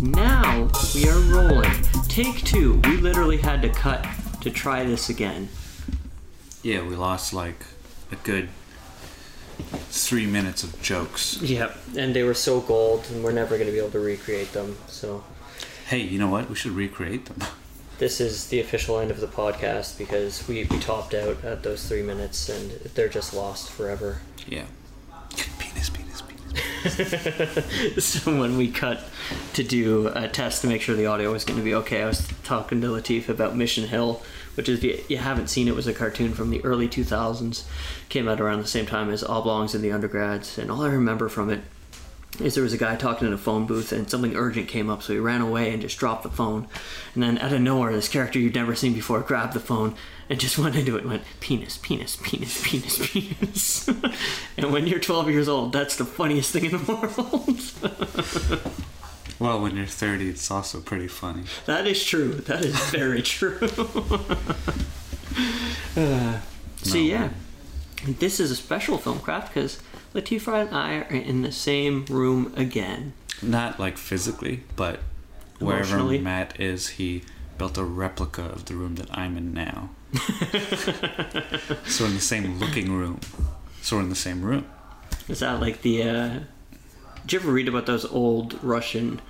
Now we are rolling. Take two. We literally had to cut to try this again. Yeah, we lost like a good three minutes of jokes. Yep. And they were so gold, and we're never going to be able to recreate them. So Hey, you know what? We should recreate them. this is the official end of the podcast because we, we topped out at those three minutes, and they're just lost forever. Yeah. So when we cut to do a test to make sure the audio was going to be okay, I was talking to Latif about Mission Hill, which is if you haven't seen it was a cartoon from the early 2000s, came out around the same time as Oblongs and the Undergrads, and all I remember from it is there was a guy talking in a phone booth and something urgent came up so he ran away and just dropped the phone. And then out of nowhere this character you'd never seen before grabbed the phone and just went into it and went penis penis penis penis penis. And when you're 12 years old that's the funniest thing in the world. Well, when you're 30, it's also pretty funny. that is true. That is very true. Uh, so No. yeah. This is a special film craft because Latifah and I are in the same room again. Not like physically, but wherever Matt is, he built a replica of the room that I'm in now. so in the same looking room. So we're in the same room. Is that like the? uh Did you ever read about those old Russian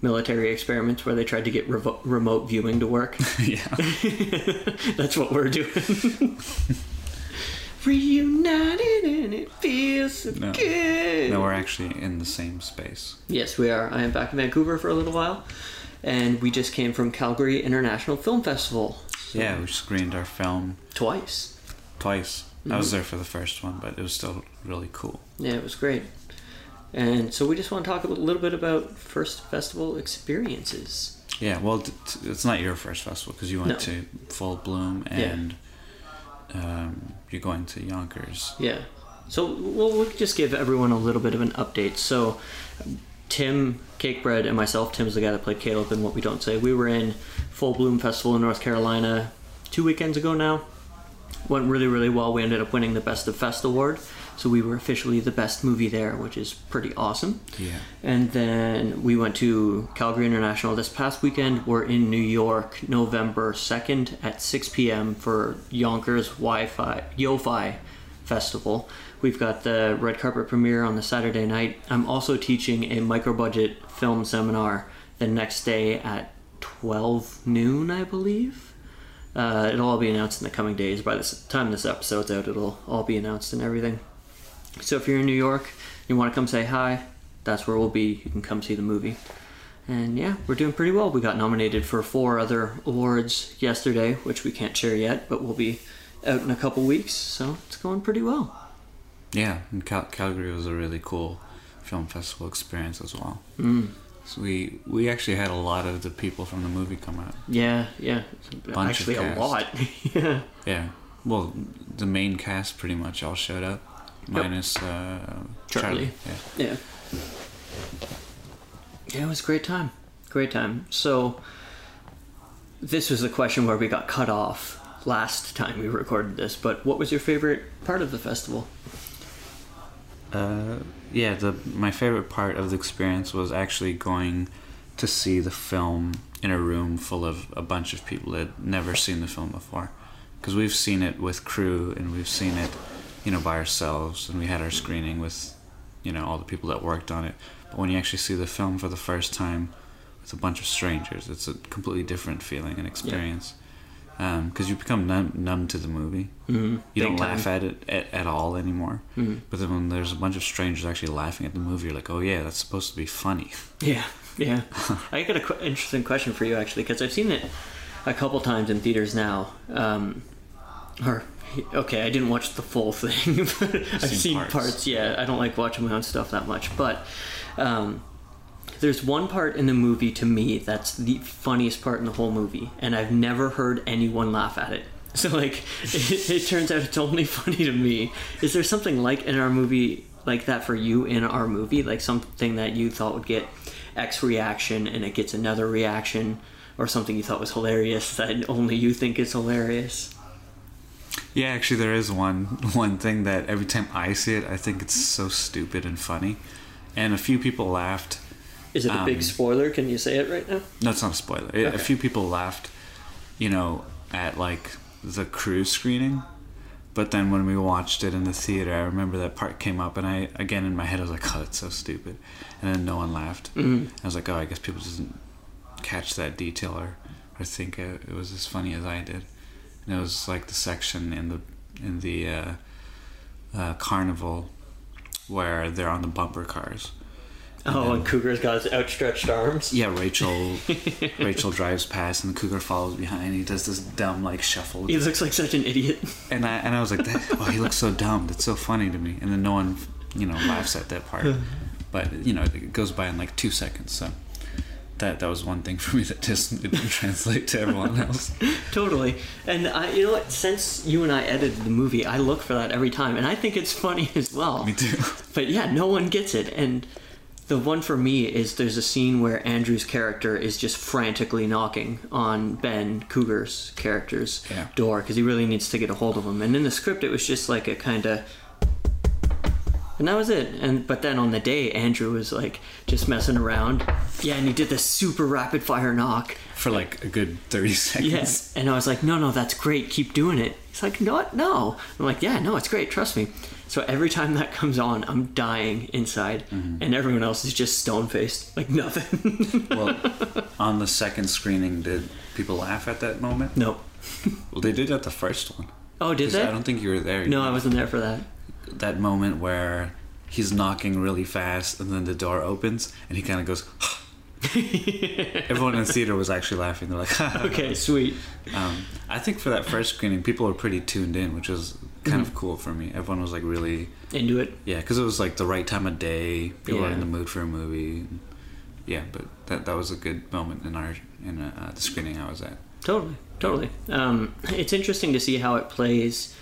military experiments where they tried to get revo- remote viewing to work? yeah. That's what we're doing. Reunited and it feels so No. good. No, we're actually in the same space. Yes, we are. I am back in Vancouver for a little while, and we just came from Calgary International Film Festival. Yeah, we screened our film Twice. twice. I was there for the first one, but it was still really cool. Yeah, it was great. And so we just want to talk a little bit about first festival experiences. Yeah, well, it's not your first festival because you went No. to Full Bloom and um, you're going to Yonkers. Yeah. So we'll, we'll just give everyone a little bit of an update. So Tim Cakebread and myself, Tim's the guy that played Caleb in What We Don't Say. We were in Full Bloom Festival in North Carolina two weekends ago now. Went really, really well. We ended up winning the Best of Fest award. So we were officially the best movie there, which is pretty awesome. Yeah. And then we went to Calgary International this past weekend. We're in New York November 2nd at 6 p.m. for Yonkers Wi-Fi Yo-Fi Festival. We've got the red carpet premiere on the Saturday night. I'm also teaching a micro-budget film seminar the next day at 12 noon, I believe. Uh, it'll all be announced in the coming days. By the time this episode's out, it'll all be announced and everything. So if you're in New York, you want to come say hi, that's where we'll be. You can come see the movie. And yeah, we're doing pretty well. We got nominated for four other awards yesterday, which we can't share yet, but we'll be out in a couple weeks, so it's going pretty well. Yeah, and Cal- Calgary was a really cool film festival experience as well. Mm. So we we actually had a lot of the people from the movie come out. Yeah, yeah. Bunch Actually, of a lot. yeah. Yeah, well, the main cast pretty much all showed up, minus uh, Charlie. Charlie. Yeah. Yeah. Yeah, it was a great time. Great time. So, this was a question where we got cut off last time we recorded this, but what was your favorite part of the festival? Uh, yeah, the my favorite part of the experience was actually going to see the film in a room full of a bunch of people that had never seen the film before. Because we've seen it with crew and we've seen it, you know, by ourselves, and we had our screening with, you know, all the people that worked on it. But when you actually see the film for the first time with a bunch of strangers, it's a completely different feeling and experience. Because you become numb, numb to the movie. Mm-hmm. You don't laugh at it at, at all anymore. But then when there's a bunch of strangers actually laughing at the movie, you're like, oh yeah, that's supposed to be funny. Yeah, yeah. I got an qu- interesting question for you actually, because I've seen it a couple times in theaters now. Um, or okay, I didn't watch the full thing, but I've Seen seen parts. parts. Yeah, I don't like watching my own stuff that much, but um, there's one part in the movie to me that's the funniest part in the whole movie, and I've never heard anyone laugh at it. So like, it, it turns out it's only funny to me. Is there something like in our movie like that for you in our movie, like something that you thought would get X reaction and it gets another reaction, or something you thought was hilarious that only you think is hilarious? Yeah, actually, there is one one thing that every time I see it, I think it's so stupid and funny, and a few people laughed Is it a big Um, spoiler? Can you say it right now? No, it's not a spoiler. A- A few people laughed, you know, at like the crew screening. But then when we watched it in the theater, I remember that part came up, and I again in my head I was like, "Oh, that's so stupid," and then no one laughed. Mhm. I was like, "Oh, I guess people didn't catch that detail or, or think it, it was as funny as I did." And it was like the section in the in the uh, uh, carnival where they're on the bumper cars. Oh, and Cougar's got his outstretched arms. Yeah, Rachel. Rachel drives past, and the cougar follows behind. He does this dumb like shuffle, He looks like such an idiot. and I and I was like, that, "Oh, he looks so dumb. That's so funny to me." And then no one, you know, laughs at that part. But you know, it goes by in like two seconds. So that that was one thing for me that just didn't translate to everyone else. totally. And I, you know what? Since you and I edited the movie, I look for that every time, and I think it's funny as well. Me too. But yeah, no one gets it. And the one for me is there's a scene where Andrew's character is just frantically knocking on Ben Cougar's character's Yeah. door because he really needs to get a hold of him. And in the script, it was just like a kind of. And that was it. And but then on the day, Andrew was like just messing around. Yeah, and he did this super rapid fire knock. For like a good thirty seconds. Yes. And I was like, no, no, that's great. Keep doing it. He's like, no, no. I'm like, yeah, no, it's great. Trust me. So every time that comes on, I'm dying inside, mm-hmm. and everyone else is just stone faced, like nothing. Well, on the second screening, did people laugh at that moment? no. Well, they did at the first one. Oh, did they? I don't think you were there. No, I wasn't there for that. that moment where he's knocking really fast and then the door opens and he kind of goes everyone in the theater was actually laughing they're like Okay, sweet. um, i think for that first screening people were pretty tuned in which was kind Mm-hmm. of cool for me everyone was like really Into it. yeah because it was like the right time of day people were in the mood for a movie yeah but that, that was a good moment in our in uh, the screening i was at Totally, totally. Um, it's interesting to see how it plays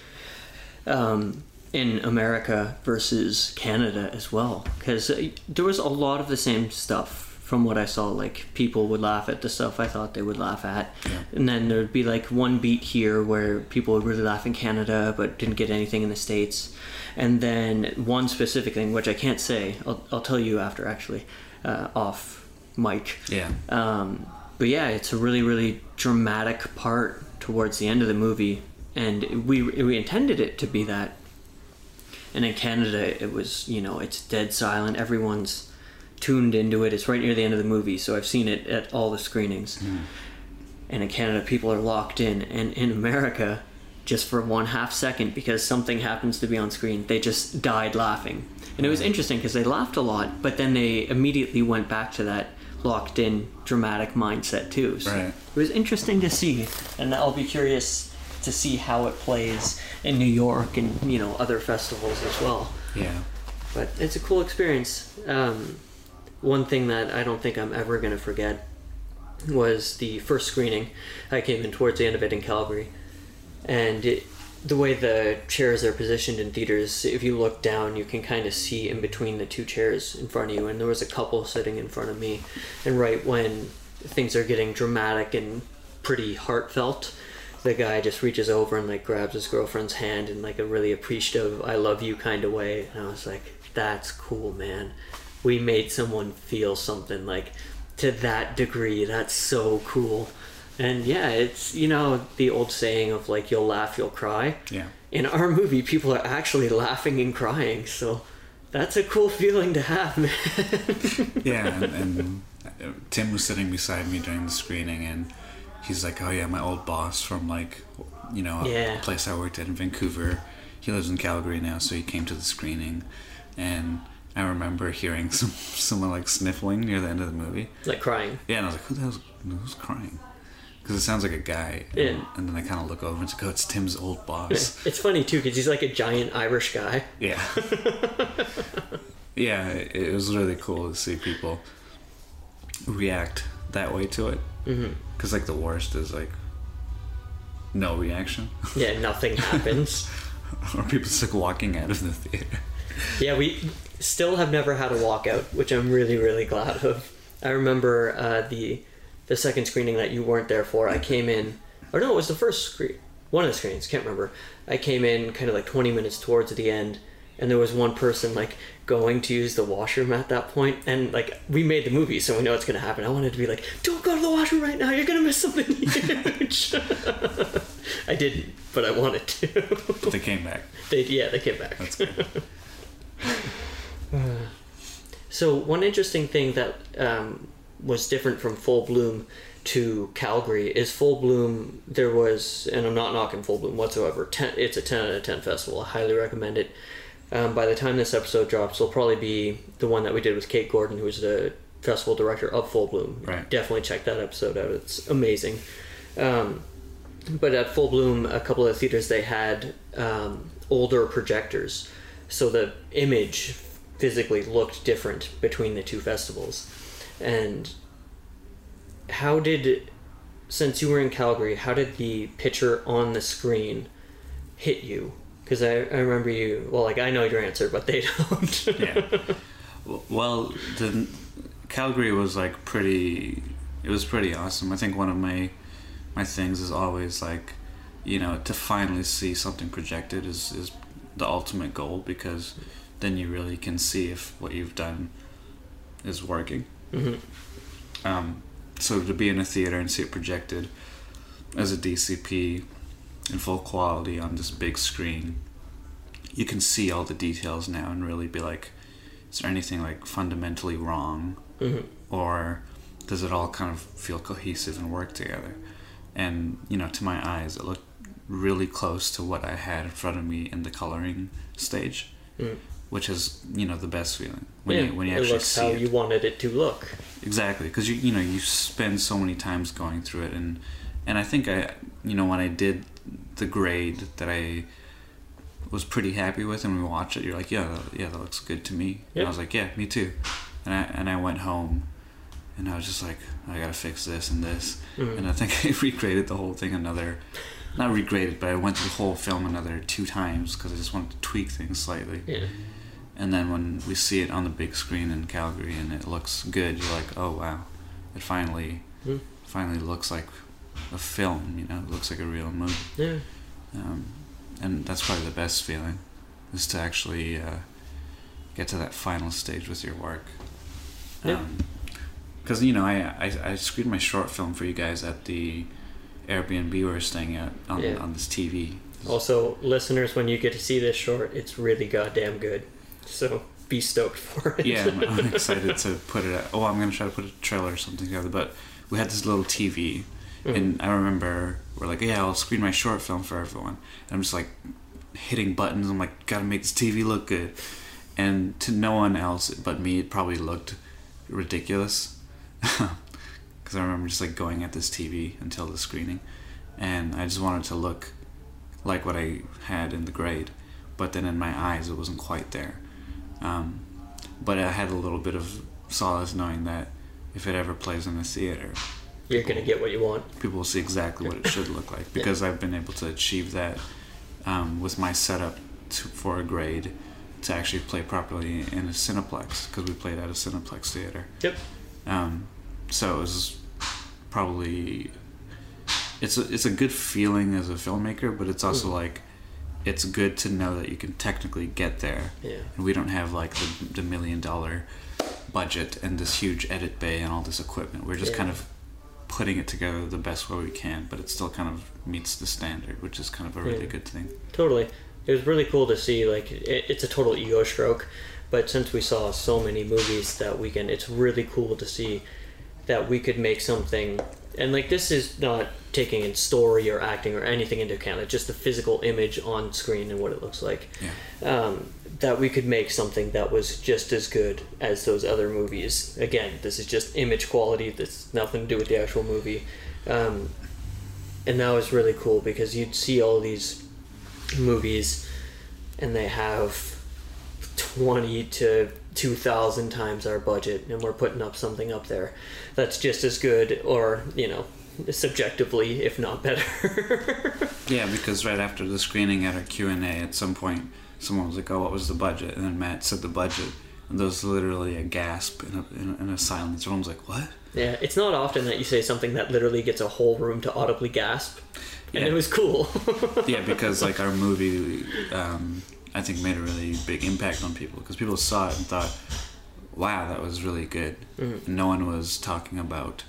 um, in America versus Canada as well, because there was a lot of the same stuff from what I saw. Like people would laugh at the stuff I thought they would laugh at, Yeah. and then there'd be like one beat here where people would really laugh in Canada but didn't get anything in the states, and then one specific thing which I can't say. I'll, I'll tell you after actually, uh, off mic. yeah Um, but yeah, it's a really, really dramatic part towards the end of the movie, and we we intended it to be that. And in Canada, it was you know it's dead silent. Everyone's tuned into it. It's right near the end of the movie, so I've seen it at all the screenings. And in Canada, people are locked in, and in America, just for one half second, because something happens to be on screen, they just died laughing. And it was interesting because they laughed a lot, but then they immediately went back to that locked in dramatic mindset too. So Right. it was interesting to see, and I'll be curious to see how it plays in New York and you know other festivals as well. yeah But it's a cool experience. Um, one thing that I don't think I'm ever going to forget was the first screening. I came in towards the end of it in Calgary, and it, the way the chairs are positioned in theaters, if you look down, you can kind of see in between the two chairs in front of you. And there was a couple sitting in front of me, and right when things are getting dramatic and pretty heartfelt, the guy just reaches over and like grabs his girlfriend's hand in like a really appreciative "I love you" kind of way. And I was like, "That's cool, man. We made someone feel something like to that degree. That's so cool." And yeah, it's you know the old saying of like you'll laugh, you'll cry. yeah In our movie, people are actually laughing and crying, so that's a cool feeling to have, man. yeah, and, and uh, Tim was sitting beside me during the screening, and he's like, "Oh yeah, my old boss from like, you know, a Yeah. place I worked at in Vancouver. He lives in Calgary now, so he came to the screening, and I remember hearing some someone like sniffling near the end of the movie. like crying. Yeah, and I was like, "Who the hell's who's crying?" Because it sounds like a guy. And, Yeah. and then I kind of look over and it's like, "Oh, it's Tim's old boss." It's funny too because he's like a giant Irish guy. Yeah. yeah, it, it was really cool to see people react that way to it. Mm-hmm. Because, like, the worst is, like, no reaction. Yeah, nothing happens. or people just, like, walking out of the theater. Yeah, we still have never had a walkout, which I'm really, really glad of. I remember uh, the the second screening that you weren't there for. I came in, or no, it was the first screen, one of the screens. Can't remember. I came in kind of like 20 minutes towards the end, and there was one person like going to use the washroom at that point and like we made the movie so we know what's gonna happen i wanted to be like don't go to the washroom right now you're gonna miss something huge i didn't but i wanted to But they came back. they, yeah they came back That's good. So one interesting thing that um, was different from full bloom to calgary is full bloom there was and i'm not knocking full bloom whatsoever 10, it's a 10 out of 10 festival i highly recommend it. Um, by the time this episode drops it'll probably be the one that we did with kate gordon who was the festival director of full bloom. Right. definitely check that episode out it's amazing. Um, but at full bloom a couple of theaters they had um, older projectors. So the image physically looked different between the two festivals and how did since you were in calgary how did the picture on the screen hit you because I, I remember you well like i know your answer but they don't yeah. Well, the Calgary was like pretty. It was pretty awesome. I think one of my my things is always like, you know, to finally see something projected is is the ultimate goal because then you really can see if what you've done is working. Mhm. Um, so to be in a theater and see it projected as a DCP in full quality on this big screen, you can see all the details now and really be like, is there anything like fundamentally wrong, Mhm. or does it all kind of feel cohesive and work together? And you know, to my eyes, it looked really close to what I had in front of me in the coloring stage, Mm. Which is you know the best feeling when yeah, you when you it actually looks see how it. you wanted it to look Exactly, because you you know you spend so many times going through it, and and I think I you know when I did the grade that I was pretty happy with, and we watched it, you're like, yeah, that- yeah, that looks good to me. And I was like, yeah, me too. And I and I went home, and I was just like, I gotta fix this and this, Mhm. and I think I recreated the whole thing another, not regraded, but I went through the whole film another two times because I just wanted to tweak things slightly. yeah And then when we see it on the big screen in Calgary and it looks good, you're like, oh wow, it finally, Hmm. finally looks like a film. You know, it looks like a real movie. yeah Um, and that's probably the best feeling, is to actually uh, get to that final stage with your work. Yeah. Because you know, I, I I screened my short film for you guys at the Airbnb we were staying at on, Yeah. on this TV. Also, listeners, when you get to see this short, it's really goddamn good. So be stoked for it. yeah, I'm, I'm excited to put it. At, oh, I'm gonna try to put a trailer or something together. But we had this little TV, Mhm. and I remember we're like, yeah, I'll screen my short film for everyone. And I'm just like hitting buttons. I'm like, gotta make this TV look good. And to no one else but me, it probably looked ridiculous. Because I remember just like going at this TV until the screening, and I just wanted to look like what I had in the grade, but then in my eyes it wasn't quite there. Um, but I had a little bit of solace knowing that if it ever plays in a theater, You're gonna get what you want. people will see exactly what it should look like because I've been able to achieve that um, with my setup to, for a grade to actually play properly in a Cineplex because we played at a Cineplex theater. Yep. Um, so it was probably it's a, it's a good feeling as a filmmaker, but it's also Mm. like it's good to know that you can technically get there Yeah. and we don't have like the, the million dollar budget and this huge edit bay and all this equipment. We're just Yeah. kind of putting it together the best way we can, but it still kind of meets the standard, which is kind of a really Yeah. good thing. Totally. It was really cool to see. Like, it, it's a total ego stroke, but since we saw so many movies that weekend, it's really cool to see that we could make something. And like, this is not taking in story or acting or anything into account. It's just the physical image on screen and what it looks like. Yeah. Um, that we could make something that was just as good as those other movies. Again, this is just image quality. That's nothing to do with the actual movie. Um, and that was really cool because you'd see all these movies and they have 20 to 2000 times our budget and we're putting up something up there that's just as good or you know subjectively if not better Yeah, because right after the screening at our Q and A, at some point, someone was like, "Oh, what was the budget?" And then Matt said the budget, and there was literally a gasp and a, and a, and a silence. Everyone's like, "What?" yeah it's not often that you say something that literally gets a whole room to audibly gasp and Yeah. it was cool yeah, because like our movie, um, I think made a really big impact on people because people saw it and thought, "Wow, that was really good." Mhm. No one was talking about.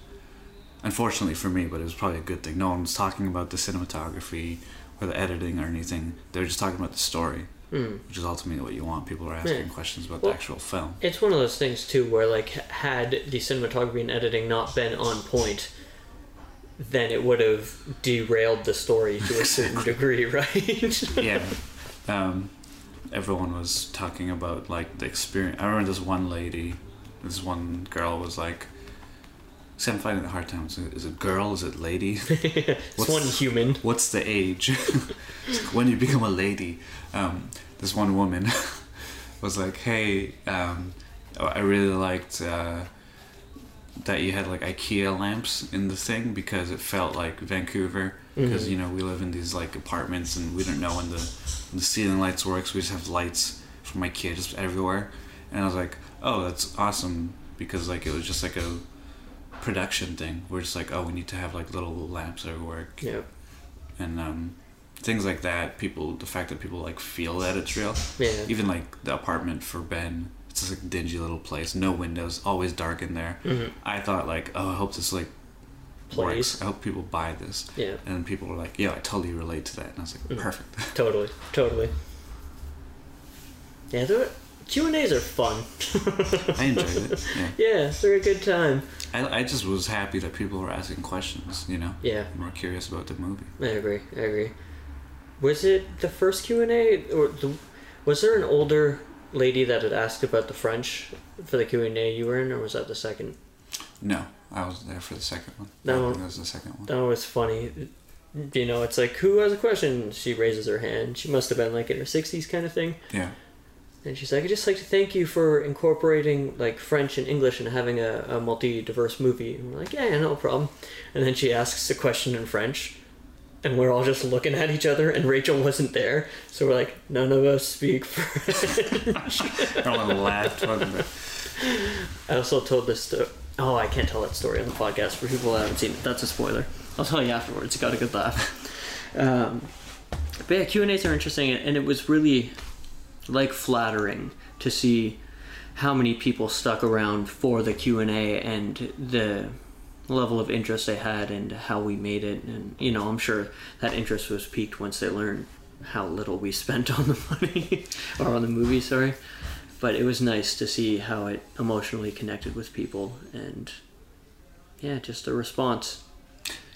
Unfortunately for me, but it was probably a good thing. No one was talking about the cinematography or the editing or anything. They were just talking about the story, Mm. which is ultimately what you want. People are asking Yeah. questions about Well- the actual film. It's one of those things too where like had the cinematography and editing not been on point, then it would have derailed the story to a certain degree, right? yeah. Um, everyone was talking about like the experience. I remember this one lady, this one girl was like, "See, I'm finding it hard time. Is it girl? Is it lady? it's What's- one human. What's the age? When do you become a lady?" Um, this one woman was like, "Hey, um, I really liked." Uh, that you had like IKEA lamps in the thing because it felt like Vancouver because Mhm. you know we live in these like apartments and we don't know when the when the ceiling lights work so we just have lights from IKEA just everywhere and I was like oh that's awesome because like it was just like a production thing we're just like oh we need to have like little lamps everywhere Yeah. and um, things like that people the fact that people like feel that it's real Yeah. even like the apartment for Ben it's just like a dingy little place no windows always dark in there Mhm. I thought like, oh, I hope this like Plays. works. I hope people buy this. Yeah. And people were like, yeah, I totally relate to that. And I was like, Mm. perfect. Totally. Totally. Yeah, Q and A's are fun. I enjoyed it. Yeah. Yeah, they're a good time. I, I just was happy that people were asking questions. You know, Yeah, were curious about the movie. I agree. I agree. Was it the first Q and A, or the, was there an older lady that had asked about the French for the Q and A you were in, or was that the second? No, I was there for the second one. No. I think that was the second one. That was funny. You know, it's like who has a question? She raises her hand. She must have been like in her sixties, kind of thing. Yeah. And she's like, I'd just like to thank you for incorporating like French and English and having a, a multi diverse movie. And we're like, yeah, yeah, no problem. And then she asks a question in French. And we're all just looking at each other, and Rachel wasn't there. So we're like, none of us speak French. Everyone laughed. I also told this story. Oh, I can't tell that story on the podcast for people that haven't seen it. That's a spoiler. I'll tell you afterwards. It got a good laugh. Um, but yeah, Q and A's are interesting, and it was really like flattering to see how many people stuck around for the Q and A and the level of interest they had and how we made it. And you know, I'm sure that interest was piqued once they learned how little we spent on the money or on the movie. Sorry but it was nice to see how it emotionally connected with people and yeah just a response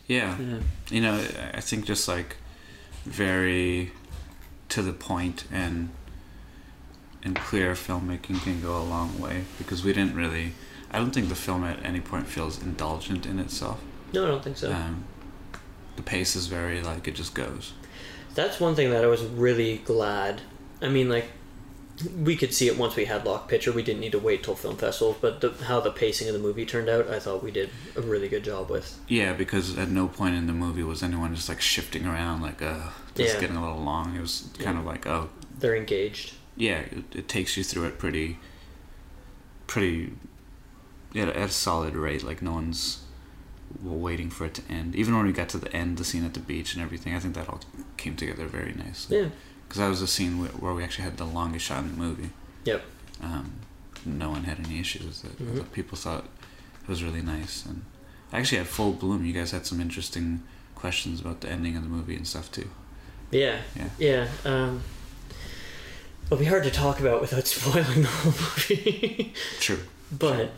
Yeah. yeah You know, I think just like very to the point and and clear filmmaking can go a long way because we didn't really. I don't think the film at any point feels indulgent in itself. no i don't think so Um, the pace is very like it just goes. that's one thing that i was really glad i mean like we could see it once we had lock picture we didn't need to wait till film festival. but the, how the pacing of the movie turned out i thought we did a really good job with Yeah, because at no point in the movie was anyone just like shifting around like uh this is Yeah. getting a little long. It was kind of like oh they're engaged yeah, it, it takes you through it pretty pretty yeah at a solid rate. Like no one's waiting for it to end. Even when we got to the end, the scene at the beach and everything, I think that all came together very nicely. yeah Because that was a scene where, we actually had the longest shot in the movie. Yep. Um, no one had any issues. That Mhm. people thought it was really nice, and I actually at full bloom, you guys had some interesting questions about the ending of the movie and stuff too. yeah Yeah. yeah um it'll be hard to talk about without spoiling the whole movie True. But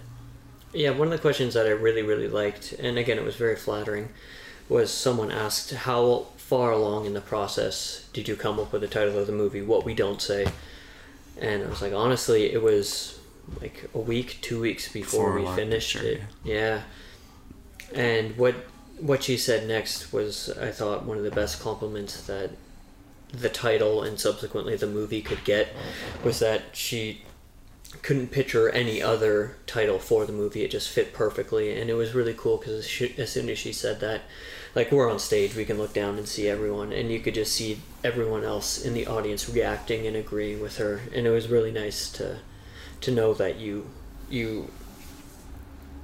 yeah, one of the questions that I really really liked, and again it was very flattering, was someone asked how far along in the process did you come up with the title of the movie? What we don't say, and I was like, honestly, it was like a week, two weeks before Before we finished Picture, it. Yeah. And what what she said next was, I thought, one of the best compliments that the title and subsequently the movie could get oh, was that she couldn't picture any other title for the movie. It just fit perfectly, and it was really cool because as soon as she said that, like we're on stage, we can look down and see everyone, and you could just see everyone else in the audience reacting and agreeing with her, and it was really nice to to know that you you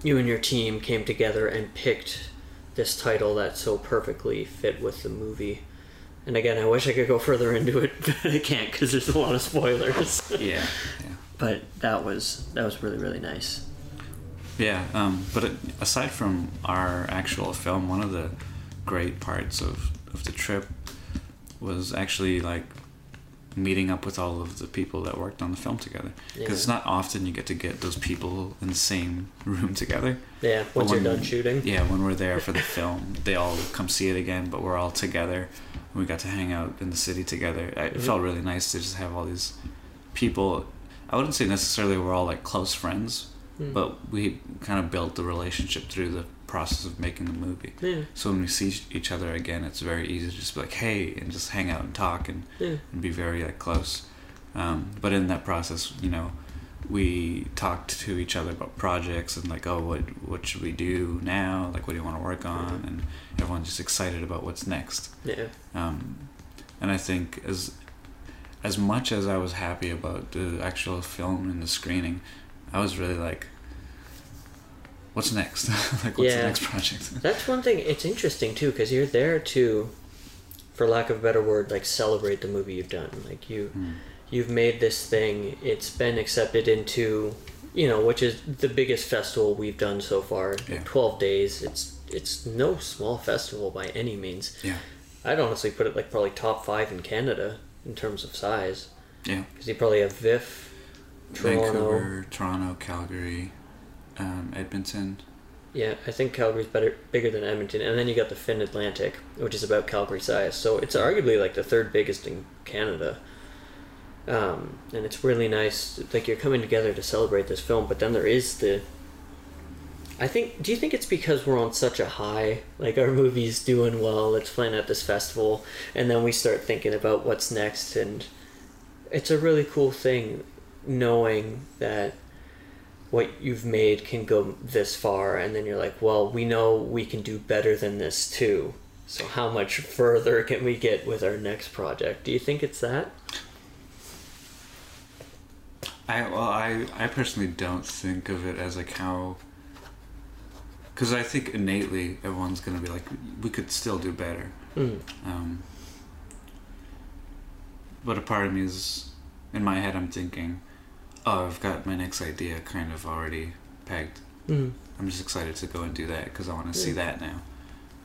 you and your team came together and picked this title that so perfectly fit with the movie And again, I wish I could go further into it, but I can't because there's a lot of spoilers. Yeah, yeah, but that was that was really really nice. yeah. Um, but it, aside from our actual film, one of the great parts of of the trip was actually like meeting up with all of the people that worked on the film together because Yeah. it's not often you get to get those people in the same room together Yeah, once you're done shooting. yeah when we're there for the film they all come see it again but we're all together we got to hang out in the city together I- it Mhm. felt really nice to just have all these people i wouldn't say necessarily we're all like close friends Mm. but we kind of built the relationship through the process of making the movie yeah, so when we see each other again it's very easy to just be like hey and just hang out and talk and yeah, and be very like close. Um, but in that process, you know, we talked to each other about projects and like, oh, what what should we do now? Like, what do you want to work on? And everyone's just excited about what's next. yeah, Um, and I think as as much as I was happy about the actual film and the screening, I was really like, what's next? like, what's Yeah. the next project? That's one thing. It's interesting too because you're there to, for lack of a better word, like celebrate the movie you've done. Like you, Mm. You've made this thing. It's been accepted into, you know, which is the biggest festival we've done so far. Yeah. Twelve days. It's it's no small festival by any means. Yeah, I'd honestly put it like probably top five in Canada in terms of size. yeah. Because you probably have VIFF, Toronto. Vancouver, Toronto, Calgary, um, Edmonton. Yeah, I think Calgary's better, bigger than Edmonton, and then you got the FIN Atlantic, which is about Calgary size. So it's arguably like the third biggest in Canada. Um, and it's really nice, like you're coming together to celebrate this film. But then there is the. I think. Do you think it's because we're on such a high? Like our movie's doing well, it's playing at this festival, and then we start thinking about what's next, and it's a really cool thing, knowing that what you've made can go this far and then you're like well we know we can do better than this too so how much further can we get with our next project do you think it's that I well, I I personally don't think of it as like how. Because I think innately everyone's gonna be like, we could still do better. mm. Um, but a part of me is, in my head, I'm thinking, oh, I've got my next idea kind of already pegged. Mm. I'm just excited to go and do that because I want to see that now.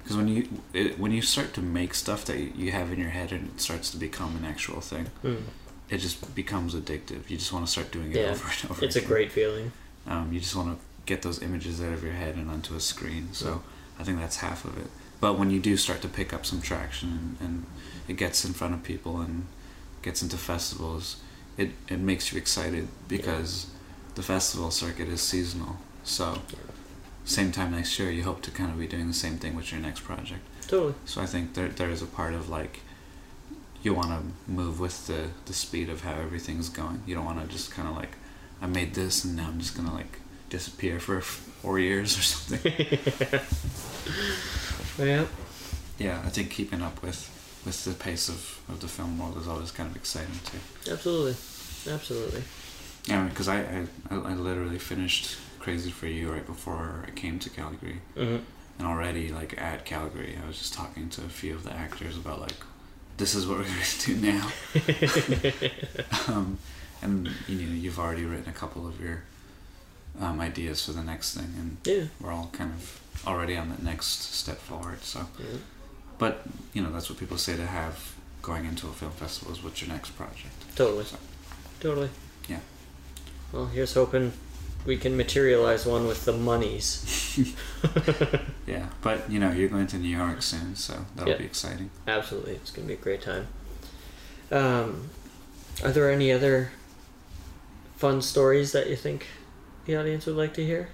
Because when you it, when you start to make stuff that you- you have in your head and it starts to become an actual thing, Mm. It just becomes addictive. You just want to start doing it Yeah. over and over. it's a great feeling Um, you just want to get those images out of your head and onto a screen. So I think that's half of it. But when you do start to pick up some traction and, and it gets in front of people and gets into festivals, it, it makes you excited because the festival circuit is seasonal. So same time next year, you hope to kind of be doing the same thing with your next project. totally So I think there there is a part of like you want to move with the the speed of how everything's going. You don't want to just kind of like I made this and now I'm just gonna like disappear for four years or something. yeah yeah, I think keeping up with with the pace of, of the film world is always kind of exciting too. absolutely absolutely Yeah, because I, I I I literally finished Crazy for You right before I came to Calgary, mm-hmm. and already like at Calgary, I was just talking to a few of the actors about like this is what we're gonna do now. um, and you know you've already written a couple of your um, ideas for the next thing, and yeah we're all kind of already on that next step forward. So, yeah but you know that's what people say to have going into a film festival is what's your next project. totally So, totally Yeah. well here's hoping we can materialize one with the monies yeah, but you know you're going to New York soon, so that'll Yeah. be exciting. Absolutely, it's gonna be a great time. Um, are there any other fun stories that you think the audience would like to hear?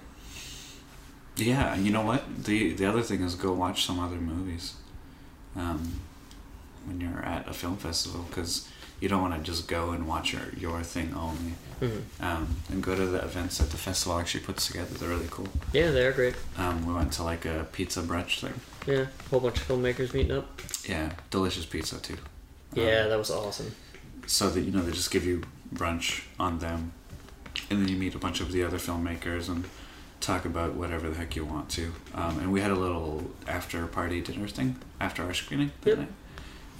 Yeah, you know what? The the other thing is go watch some other movies. Um, when you're at a film festival, because you don't want to just go and watch your, your thing only. Mm-hmm. Um, and go to the events that the festival actually puts together. They're really cool. Yeah, they're great. Um, we went to like a pizza brunch thing. Yeah, a whole bunch of filmmakers meeting up. Yeah, delicious pizza too. Yeah, Um, that was awesome. so that you know they just give you brunch on them, and then you meet a bunch of the other filmmakers and talk about whatever the heck you want to. Um, and we had a little after party dinner thing after our screening that Yep. night.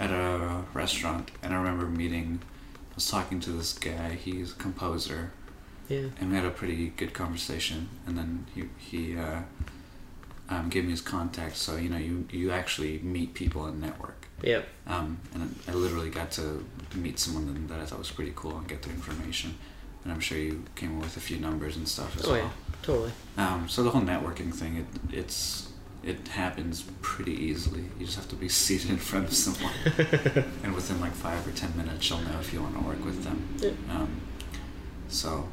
At a restaurant, and I remember meeting. I was talking to this guy. He's a composer, Yeah. and we had a pretty good conversation. And then he he uh, um, gave me his contact. So you know, you you actually meet people and network. Yep. Um, and I literally got to meet someone that I thought was pretty cool and get their information. And I'm sure you came up with a few numbers and stuff as Oh well. yeah. Totally. Um, so the whole networking thing, it it's it happens pretty easily. You just have to be seated in front of someone, and within like five or ten minutes, you'll know if you want to work with them. Yeah. Um, so,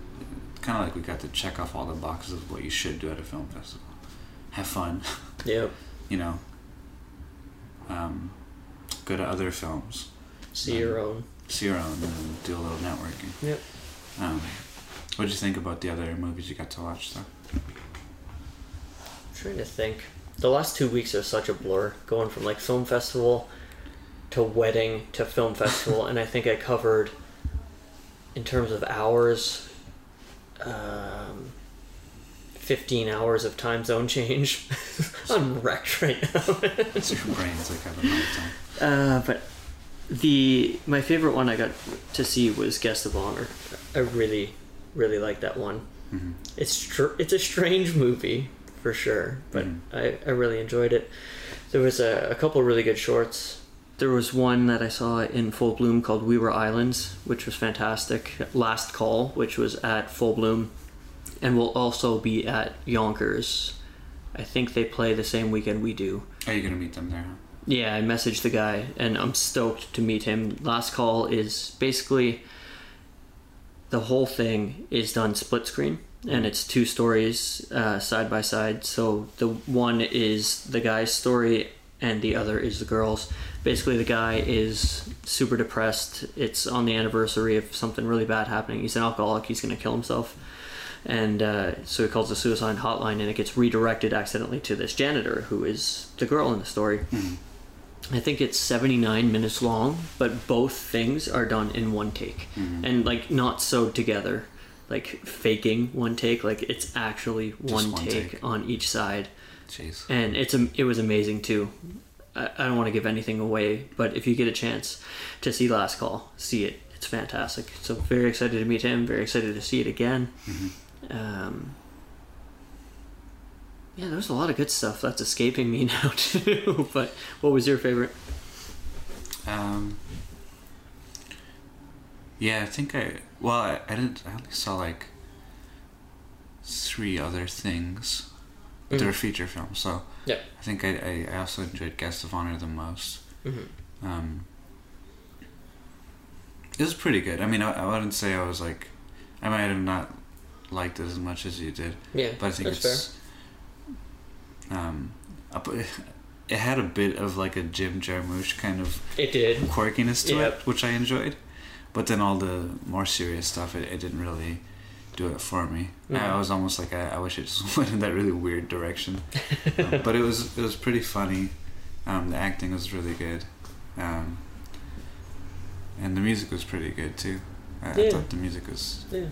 kind of like we got to check off all the boxes of what you should do at a film festival. Have fun, Yep. you know. Um, go to other films, See your own. see your own, and do a little networking. Yep. Um, what did you think about the other movies you got to watch, though? I'm trying to think. The last two weeks are such a blur, going from like film festival to wedding to film festival, and I think I covered, in terms of hours, um, fifteen hours of time zone change. I'm wrecked right now. So your brain's like having a hard time. Uh, but the my favorite one I got to see was Guest of Honor. I really, really like that one. Mhm. It's str- it's a strange movie for sure, but Mhm. I, I really enjoyed it. There was a, a couple really good shorts. There was one that I saw in full bloom called We Were Islands, which was fantastic. Last Call, which was at full bloom, and will also be at Yonkers. I think they play the same weekend we do. Are you gonna meet them there? Yeah, I messaged the guy and I'm stoked to meet him. Last Call is basically the whole thing is done split screen and it's two stories uh, side by side. So the one is the guy's story and the other is the girl's. Basically, the guy is super depressed. It's on the anniversary of something really bad happening. He's an alcoholic. He's going to kill himself. And uh, so he calls the suicide hotline and it gets redirected accidentally to this janitor who is the girl in the story. Mhm. I think it's 79 minutes long, but both things are done in one take. Mhm. And like not sewed together, like faking one take, like it's actually one, one take, take. on each side. Jeez. And it's am- it was amazing too. I, I don't want to give anything away, but if you get a chance to see Last Call, see it. It's fantastic. So very excited to meet him, very excited to see it again. Mhm. Um, yeah, there's a lot of good stuff that's escaping me now too. but what was your favorite? Um. Yeah, I think I. Well, I, I didn't. I only saw like three other things, but they were feature films. So Yeah. I think I, I, also enjoyed Guest of Honor the most. Mm-hmm. Um, it was pretty good. I mean, I, I wouldn't say I was like, I might have not liked it as much as you did, Yeah, but I think that's it's. Um, it had a bit of like a Jim Jarmusch kind of. It did. quirkiness to Yep. it, which I enjoyed. But then all the more serious stuff, it, it didn't really do it for me. I, Mhm. I was almost like I, I wish it just went in that really weird direction. Um, but it was it was pretty funny. Um, the acting was really good, um, and the music was pretty good too. I, I thought the music was Yeah.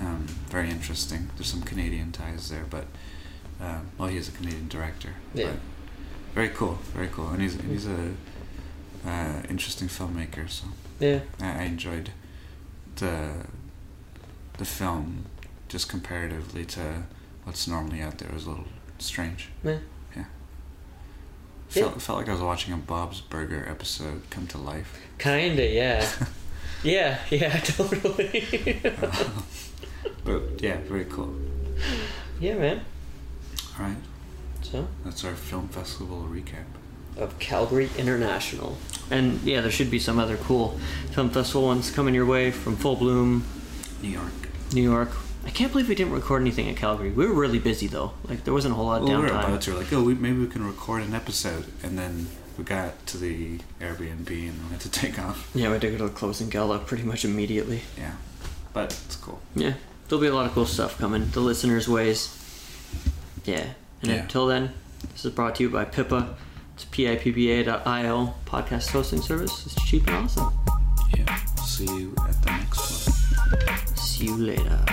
um, very interesting. There's some Canadian ties there, but um, well, he's a Canadian director. Yeah. But very cool, very cool, and he's and he's a uh, interesting filmmaker. So Yeah. I, enjoyed the the film just comparatively to what's normally out there. It was a little strange. Yeah. Yeah. Yeah. Felt, felt like I was watching a Bob's Burger episode come to life. Kinda, yeah. yeah, yeah, totally. but yeah, very cool. yeah, man. All right, So, that's our film festival recap. of Calgary International. And yeah, there should be some other cool film festival ones coming your way from Full Bloom, New York. New York. I can't believe we didn't record anything at Calgary. We were really busy though. Like there wasn't a whole lot of Well, we were about to like, oh, we, maybe we can record an episode, and then we got to the Airbnb and we had to take off. Yeah, we had to go to the closing gala pretty much immediately. Yeah, but it's cool. Yeah, there'll be a lot of cool stuff coming. The listeners' ways. Yeah. And Yeah. until then, this is brought to you by Pippa. It's P-I-P-P-A.io podcast hosting service. It's cheap and awesome. Yeah. See you at the next one. See you later.